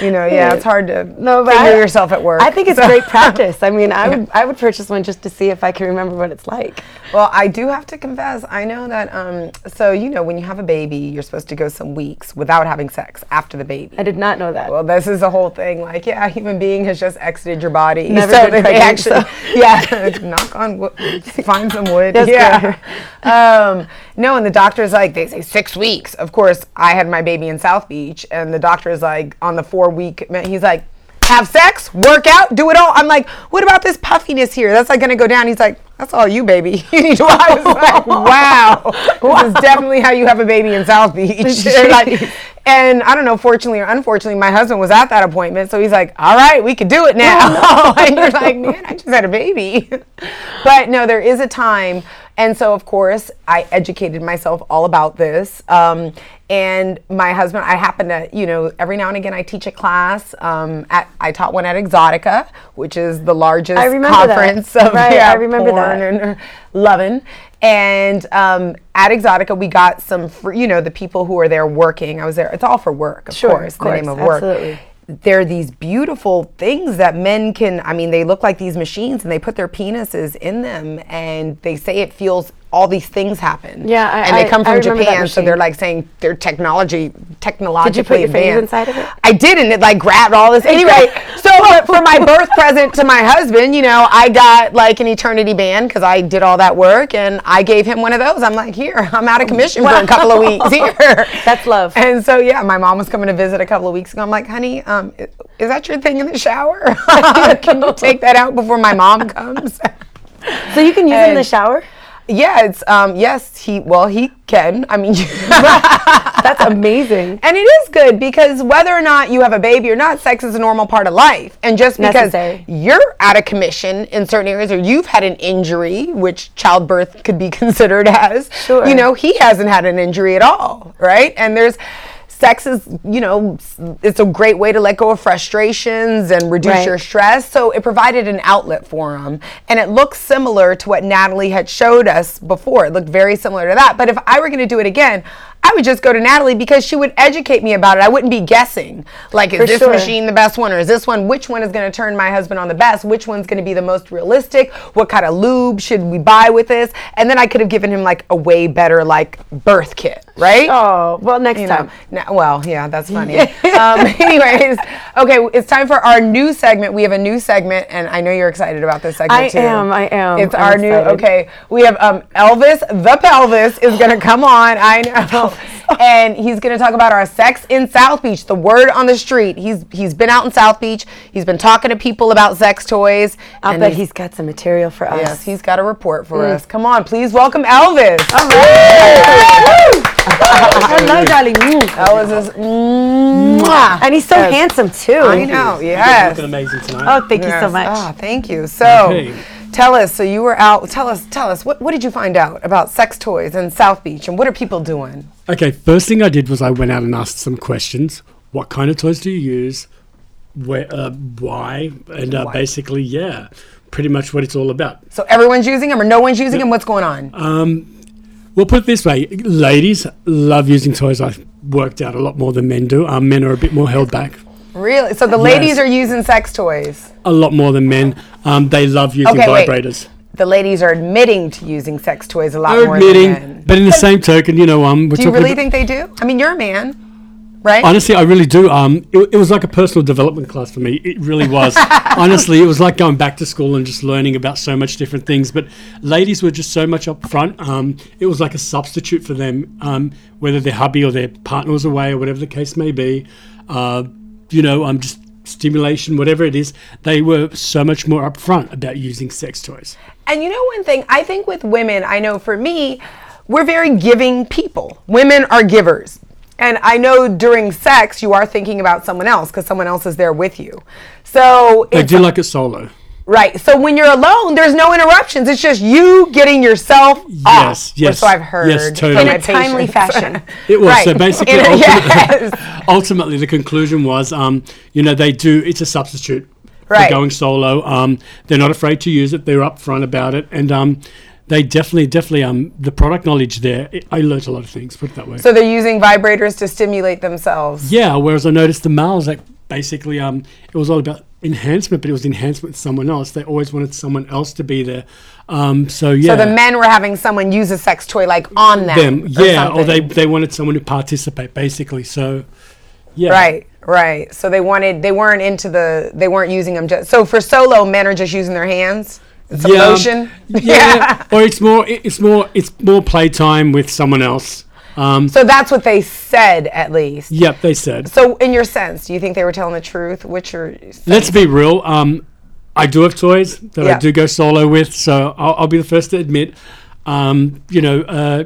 you know, yeah, it's hard to No, but figure I- yourself at work. I think it's So- great practice. I mean, I would I would purchase one just to see if I can remember what it's like. Well, I do have to confess, I know that. Um, so you know, when you have a baby, you're supposed to go some weeks without having sex after the baby. I did not know that. Well, this is the whole thing. Like, yeah, a human being has just exited your body. Never so they actually, so- *laughs* yeah, *laughs* knock on wood, *laughs* find some wood. That's yeah. Um, no, and the doctor's like, they say six weeks. Of course, I had my baby in South Beach, and the doctor is like, on the four week, he's like, have sex, work out, do it all. I'm like, what about this puffiness here? That's like gonna go down. He's like, that's all you, baby. You need to. I was like, wow, this is definitely how you have a baby in South Beach. like, and I don't know, fortunately or unfortunately, my husband was at that appointment, so he's like, all right, we could do it now. *laughs* *laughs* and you're like, man, I just had a baby. *laughs* but no, there is a time, And so, of course, I educated myself all about this. Um, and my husband, I happen to, you know, every now and again I teach a class. Um, at, I taught one at Exotica, which is the largest I remember that. conference of Right, yeah, I remember porn that. and loving. And um, at Exotica, we got some, free, you know, the people who are there working. I was there. It's all for work, of Sure, course. of the name of work. absolutely. They're these beautiful things that men can. I mean, they look like these machines, and they put their penises in them, and they say it feels. All these things happen. Yeah, I- and they come I from that Japan, so they're like saying they're technology, technologically did you put your fingers inside of it? I did, and it like grabbed all this. Anyway, so *laughs* for, my birth present to my husband, you know, I got like an eternity band because I did all that work, and I gave him one of those. I'm like, here, I'm out of commission for a couple of weeks. *laughs* Here, That's love. And so yeah, my mom was coming to visit a couple of weeks ago. I'm like, honey, um, is that your thing in the shower? *laughs* Can you take that out before my mom comes? So you can use it in the shower? Yeah, it's um, yes, he well he can. I mean. *laughs* That's amazing. And it is good because whether or not you have a baby or not, sex is a normal part of life. And just because Necessary. you're out of commission in certain areas or you've had an injury, which childbirth could be *laughs* considered as, Sure. you know, he hasn't had an injury at all, right? And there's sex is, you know, it's a great way to let go of frustrations and reduce Right. your stress. So it provided an outlet for him. And it looks similar to what Natalie had showed us before. It looked very similar to that. But if I were going to do it again, I would just go to Natalie because she would educate me about it. I wouldn't be guessing. Like, is For this sure. machine the best one or is this one? Which one is going to turn my husband on the best? Which one's going to be the most realistic? What kind of lube should we buy with this? And then I could have given him like a way better like birth kit, right? Oh, well, next you time. know, well, yeah, that's funny. *laughs* um, *laughs* anyways, okay, it's time for our new segment. We have a new segment, and I know you're excited about this segment I too. I am, I am. It's I'm our new. Okay, we have um, Elvis the Pelvis is going to come on. I know. *laughs* And he's going to talk about our sex in South Beach, the word on the street. He's he's been out in South Beach. He's been talking to people about sex toys. I'll bet he's got some material for us. Yes, he's got a report for Mm. us. Come on, please welcome Elvis. All right. *laughs* Hello, darling. Mm. Elvis is. Mwah. And he's so Yes. handsome, too. I know, yes. Looking amazing tonight. Oh, thank you so Yes. much. Ah, thank you. So, Okay. tell us. So you were out. Tell us. Tell us. What, what did you find out about sex toys in South Beach, and what are people doing? Okay, first thing I did was I went out and asked some questions. What kind of toys do you use? Where, uh, why? And uh, Why? basically, yeah, pretty much what it's all about. So everyone's using them, or no one's using them? What's going on? We'll put it this way: ladies love using toys. I've worked out a lot more than men do. Um, men are a bit more held back, really? So the ladies yes. are using sex toys. a lot more than men. Um, they love using Okay, wait. vibrators. The ladies are admitting to using sex toys a lot They're more admitting, than men. but in the same token, you know, um, we're Do you really think they do? I mean, you're a man, right? Honestly, I really do. Um, it, it was like a personal development class for me. It really was. *laughs* Honestly, it was like going back to school and just learning about so much different things. But ladies were just so much up front. Um, it was like a substitute for them, um, whether their hubby or their partner was away or whatever the case may be. Uh, you know, um, just stimulation, whatever it is. They were so much more upfront about using sex toys. And you know one thing, I think with women, I know for me, we're very giving people. Women are givers. And I know during sex, you are thinking about someone else because someone else is there with you. So, They it's, do like it solo. right. So when you're alone, there's no interruptions. It's just you getting yourself Yes, off. yes, So I've heard. yes, totally. In a timely *laughs* fashion. It was so *laughs* basically. A- ultimately, *laughs* yes. ultimately, the conclusion was, um, you know, they do. It's a substitute Right. for going solo. Um, they're not afraid to use it. They're upfront about it, and um, they definitely, definitely, um, the product knowledge there. It, I learnt a lot of things. Put it that way. So they're using vibrators to stimulate themselves. yeah. Whereas I noticed the males, like basically, um, it was all about enhancement, but it was enhancement with someone else. They always wanted someone else to be there. Um, so yeah. So the men were having someone use a sex toy like on them. them, yeah, or they they wanted someone to participate, basically. So, yeah, Right, right. So they wanted, they weren't into the, they weren't using them just. So for solo, men are just using their hands, some yeah, lotion. *laughs* Yeah. or it's more it's more it's more playtime with someone else. Um, So that's what they said, at least. yep, they said. So in your sense, do you think they were telling the truth? What's your? Let's be real. Um, I do have toys that Yeah. I do go solo with, so I'll, I'll be the first to admit. Um, you know, uh,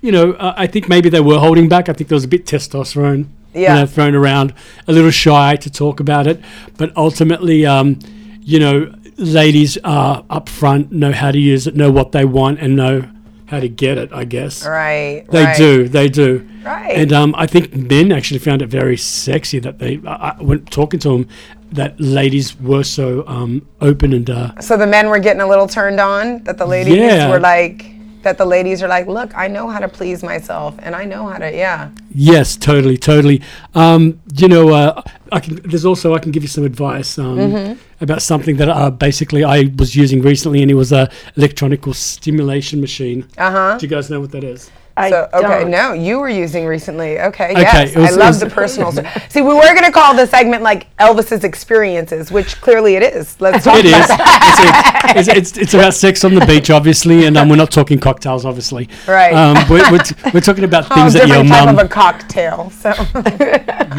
you know, uh, I think maybe they were holding back. I think there was a bit testosterone, you know, thrown around, a little shy to talk about it. But ultimately, um, you know, ladies are upfront, know how to use it, know what they want, and know how to get it. I guess. Right. They right. do. They do. Right. And um, I think men actually found it very sexy that they, I, I, when talking to them, that ladies were so um, open and uh, So the men were getting a little turned on. That the ladies Yeah. were like. That the ladies are like, look, I know how to please myself, and I know how to, yeah. Yes, totally, totally. Um, you know, uh, I can. There's also I can give you some advice um, Mm-hmm. about something that uh, basically I was using recently, and it was a electronical stimulation machine. Uh huh. Do you guys know what that is? I So okay, don't. no, you were using recently. Okay, Okay, yes, was- I love was- the personal. *laughs* sto- See, we were gonna call the segment like Elvis's experiences, which clearly it is. Let's *laughs* talk It about is. that. it's, it's, it's, it's about sex on the beach, obviously, and um, we're not talking cocktails, obviously. Right. Um, we're, we're, t- *laughs* we're talking about Oh, things that your different type of a cocktail. So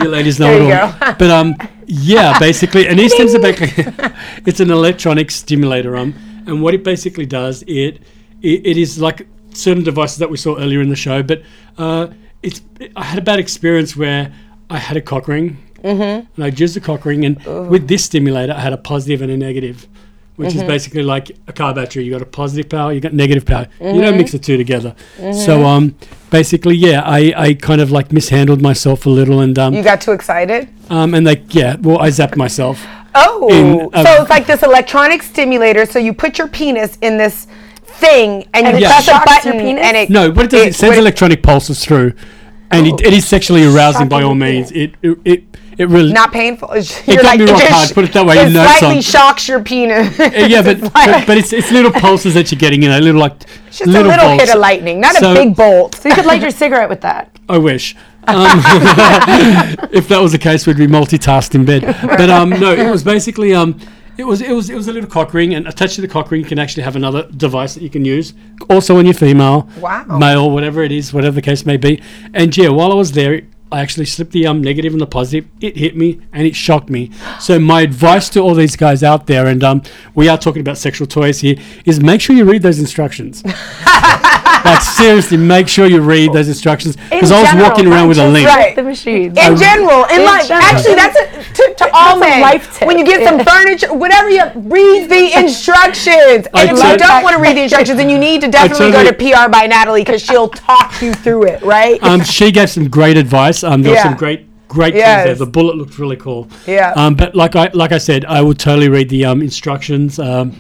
you ladies know There it you all. go. But um, yeah, basically, and these things are basically, it's an electronic stimulator. Um, and what it basically does, it, it it is like certain devices that we saw earlier in the show. But uh, it's I had a bad experience where I had a cock ring, and I used the cock ring, and with this stimulator, I had a positive and a negative. Which is basically like a car battery. You got a positive power, you got negative power. You don't mix the two together. So um, basically, yeah, I, I kind of like mishandled myself a little, and um, you got too excited. um, and like, yeah, well, I zapped myself. Oh, In, uh, so it's like this electronic stimulator. So you put your penis in this thing, and you And it press a shocks your button, penis? and it No, what it does, it, sends what electronic pulses through, and it, it is sexually arousing by all means. It, it, it, it really. not painful. *laughs* It's- It got me rock hard, put it that way, It you know slightly some. shocks your penis. Uh, yeah, but, *laughs* but but it's it's little pulses that you're getting, you know, little like just a little hit of lightning, not So- a big bolt. So you could light your cigarette with that. *laughs* I wish. Um, if that was the case, we'd be multitasked in bed. But um, no, it was basically um, it was it was it was a little cock ring, and attached to the cock ring, you can actually have another device that you can use, also when you're female, Wow. male, whatever it is, whatever the case may be. And yeah, while I was there. I actually slipped the um, negative and the positive. It hit me and it shocked me. *gasps* So my advice to all these guys out there, and um, we are talking about sexual toys here, is make sure you read those instructions. *laughs* like seriously, make sure you read those instructions because I was general, walking around with a link. Right. The machines. in general, in, in life. general. Actually, that's a, to, to all men. life tip. When you get some *laughs* furniture, whatever you read the *laughs* instructions. I And if you don't want to read the instructions, then you need to definitely go to PR by Natalie because she'll talk you through it. Right? Um, she gave some great advice. Um, there were Yeah. some great, great Yes. things there. The bullet looked really cool. Yeah. Um, but like I like I said, I will totally read the um, instructions. Um,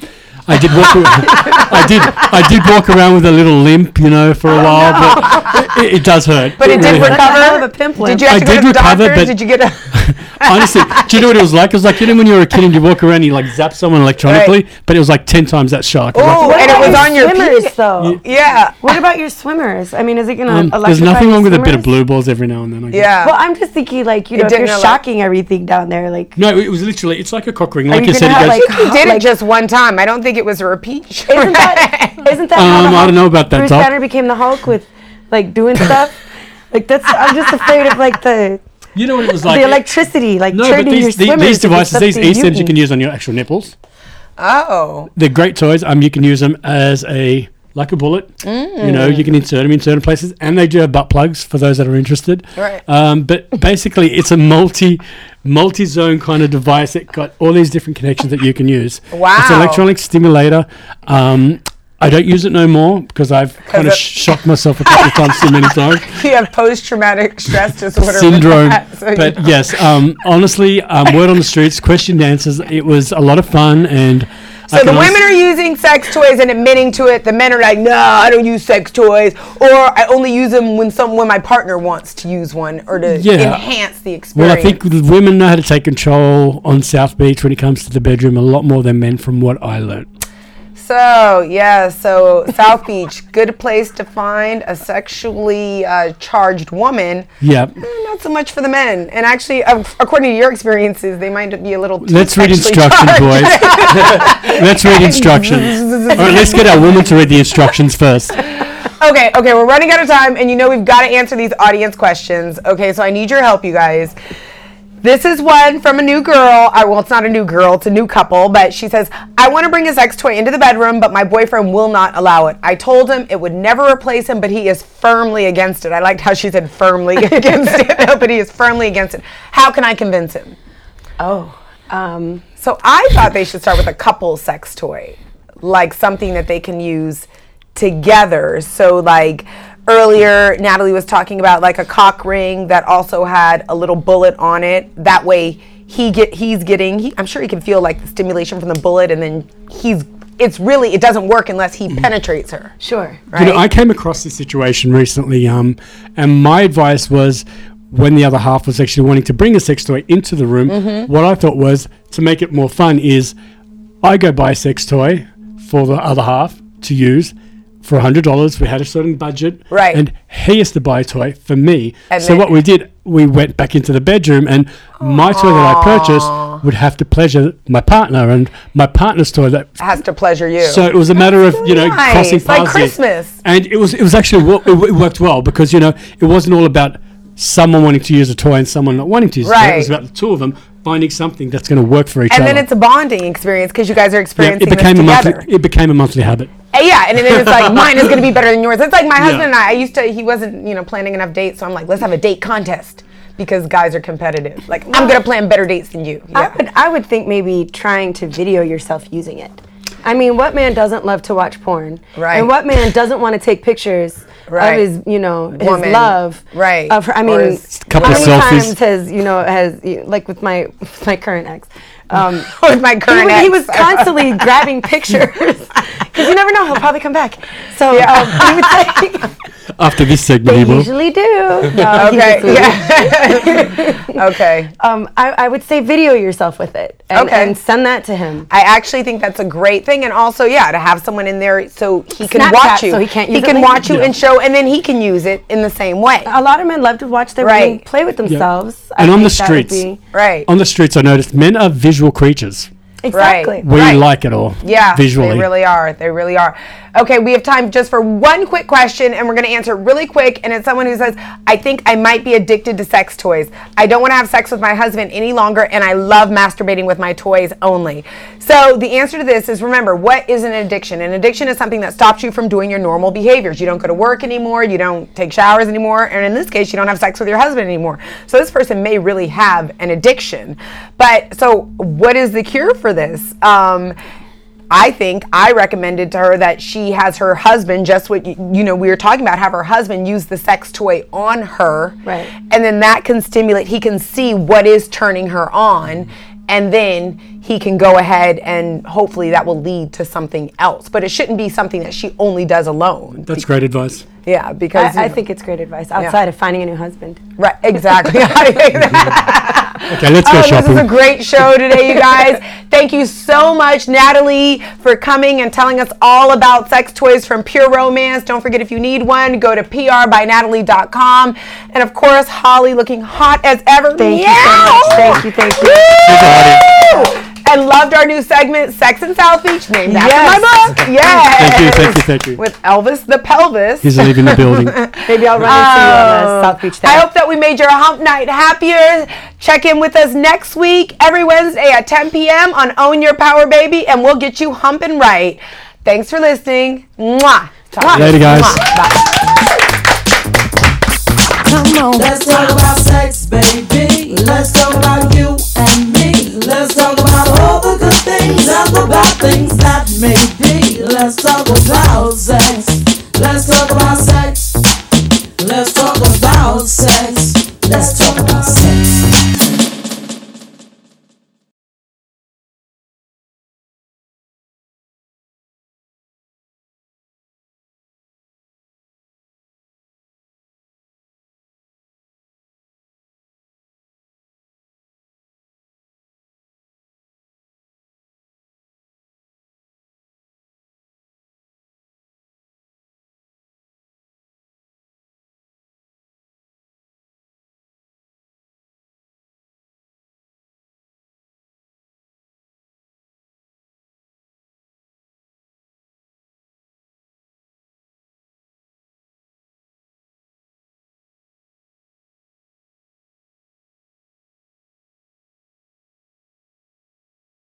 I did walk. *laughs* ar- I did. I did walk around with a little limp, you know, for a while, but it, it does hurt. but it did really recover. hell of a pimp Did you have I to go did to the recover, doctor? but- Did you get a? *laughs* Honestly, do you know what it was like? It was like you know when you were a kid and you walk around and you like zap someone electronically, but it was like ten times that shock. It was like, Oh, and it was your on your swimmers, penis. though. Yeah. What about your swimmers? I mean, is it gonna um, electrify there's nothing wrong with a bit of blue balls every now and then. I guess. Yeah. Well, I'm just thinking, like, you know, if you're shocking everything down there, like, No, it was literally. It's like a cock ring. Like you you said, it goes. have, like, You did it just one time. I don't think it was a repeat. isn't that *laughs* isn't that? how Um, the I don't know about that, Bruce Doc. Banner became the Hulk with, like, doing *laughs* stuff. like that's. I'm just afraid of like the you know what it was like. the electricity, like No, but turning your these, the- swimmers. these devices, these something e-stims you can use on your actual nipples. Oh. They're great toys. Um, you can use them as a like a bullet. You know, you can insert them in certain places, and they do have butt plugs for those that are interested. Right. Um, but basically, it's a multi multi-zone kind of device that got all these different connections that you can use. Wow. It's an electronic stimulator. Um, I don't use it no more because I've kind of shocked myself a couple of times too many times. *laughs* You have post-traumatic stress disorder. syndrome. that, so you- but yes, um, honestly, um, word on the streets, question answers. It was a lot of fun, and So the women are using sex toys and admitting to it. The men are like, "No, I don't use sex toys, or I only use them when some when my partner wants to use one or to Yeah. enhance the experience. Well. I think women know how to take control on South Beach when it comes to the bedroom a lot more than men, from what I learned. So. Yeah, so South Beach, good place to find a sexually uh, charged woman. Yeah. Eh, Not so much for the men, and actually, uh, according to your experiences, they might be a little. Too Let's read instructions, boys. *laughs* let's read instructions. Right, let's get our woman to read the instructions first. Okay, okay, we're running out of time, and you know we've got to answer these audience questions. Okay, so I need your help, you guys. This is one from a new girl. I, well, it's not a new girl, it's a new couple, but she says, I want to bring a sex toy into the bedroom, but my boyfriend will not allow it. I told him it would never replace him, but he is firmly against it. I liked how she said firmly *laughs* against it, *laughs* but he is firmly against it. How can I convince him? Oh, Um, So I thought they should start with a couple sex toy, like something that they can use together. So like earlier, Natalie was talking about like a cock ring that also had a little bullet on it. That way he get he's getting. He, I'm sure he can feel like the stimulation from the bullet, and then he's. It's really it doesn't work unless he penetrates her. sure. You know, Right? I came across this situation recently, um, and my advice was when the other half was actually wanting to bring a sex toy into the room, Mm-hmm. what I thought was to make it more fun is I go buy a sex toy for the other half to use for hundred dollars. We had a certain budget, Right. And he has to buy a toy for me. And so then- what we did, we went back into the bedroom, and my toy that I purchased would have to pleasure my partner, and my partner's toy that has to pleasure you. so it was a matter of you know nice. crossing Like paths. here. Christmas. and it was it was actually it, worked well because you know it wasn't all about someone wanting to use a toy and someone not wanting to use a toy. It was about the two of them finding something that's going to work for each and other. And then it's a bonding experience because you guys are Yeah, experiencing it became a this monthly together. it became a monthly habit. Uh, Yeah, and then it's like mine is going to be better than yours. It's like my husband and I. I used to. He wasn't, you know, planning enough dates, so I'm like, let's have a date contest because guys are competitive. Like I'm going to plan better dates than you. I would, I would think maybe trying to video yourself using it. I mean, what man doesn't love to watch porn? Right. And what man doesn't want to take pictures Right. of his, you know, his Woman. love? Right. Of her. I mean, his Couple how many selfies. times has you know has like with my with *laughs* my current ex? Um, *laughs* With my he, current wa- he ex. was constantly *laughs* grabbing pictures because you never know he'll probably come back. So um, he would *laughs* say, After this segment, they usually do. No, Okay. Yeah. okay. um, I, I would say video yourself with it and, Okay. and send that to him. I actually think that's a great thing, and also, yeah, to have someone in there so he can Snapchat, watch you. so he can't He use it can later. watch you Yeah. and show, and then he can use it in the same way. A lot of men love to watch their Right. women play with themselves. I And on the think that would streets. be- Right. On the streets, I noticed men are visual creatures. Exactly. We Right. like it all. Yeah, visually. they really are. They really are. Okay, we have time just for one quick question, and we're going to answer it really quick. And it's someone who says, "I think I might be addicted to sex toys. I don't want to have sex with my husband any longer, and I love masturbating with my toys only." So the answer to this is: remember, what is an addiction? An addiction is something that stops you from doing your normal behaviors. You don't go to work anymore. You don't take showers anymore, and in this case, you don't have sex with your husband anymore. So this person may really have an addiction. But so, what is the cure for this? Um, I think I recommended to her that she has her husband, just what you, you know, we were talking about, have her husband use the sex toy on her. Right. And then that can stimulate, he can see what is turning her on. And then he can go ahead and hopefully that will lead to something else. But it shouldn't be something that she only does alone. That's great advice. Yeah, because. I, I think it's great advice outside of finding a new husband. Right, exactly. *laughs* *laughs* Okay, let's go Oh, shopping. This is a great show today, you guys. *laughs* Thank you so much, Natalie, for coming and telling us all about sex toys from Pure Romance. Don't forget, if you need one, go to prbynatalie.com. And of course, Holly looking hot as ever. Thank you so much. Thank you. Thank you. Woo! And loved our new segment, Sex and South Beach, named Yes. after my book. Yes. Thank you, thank you, thank you. With Elvis the Pelvis. He's leaving the building. *laughs* Maybe I'll run into you on the South Beach. Oh. I hope that we made your hump night happier. Check in with us next week, every Wednesday at 10 p.m. on Own Your Power Baby, and we'll get you humping right. Thanks for listening. Mwah. Talk Later, guys. Mwah. Bye. Come on. Let's talk about sex, baby. Let's talk about you about things that may be. Let's talk about sex. Let's talk about sex. Let's talk about sex. Let's talk about sex.